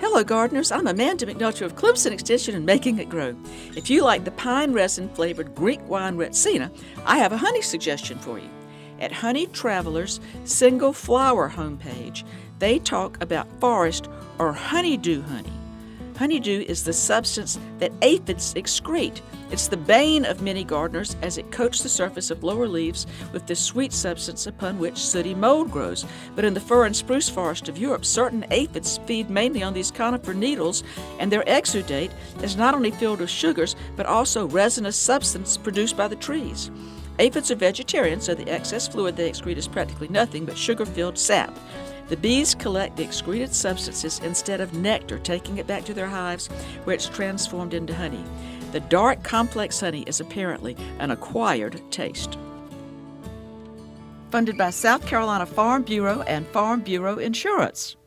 Hello, gardeners. I'm Amanda McNulty of Clemson Extension and Making It Grow. If you like the pine resin flavored Greek wine Retsina, I have a honey suggestion for you. At Honey Traveler's single flower homepage, they talk about forest or honeydew honey. Honeydew is the substance that aphids excrete. It's the bane of many gardeners as it coats the surface of lower leaves with the sweet substance upon which sooty mold grows. But in the fir and spruce forest of Europe, certain aphids feed mainly on these conifer needles, and their exudate is not only filled with sugars, but also resinous substance produced by the trees. Aphids are vegetarian, so the excess fluid they excrete is practically nothing but sugar filled sap. The bees collect the excreted substances instead of nectar, taking it back to their hives where it's transformed into honey. The dark, complex honey is apparently an acquired taste. Funded by South Carolina Farm Bureau and Farm Bureau Insurance.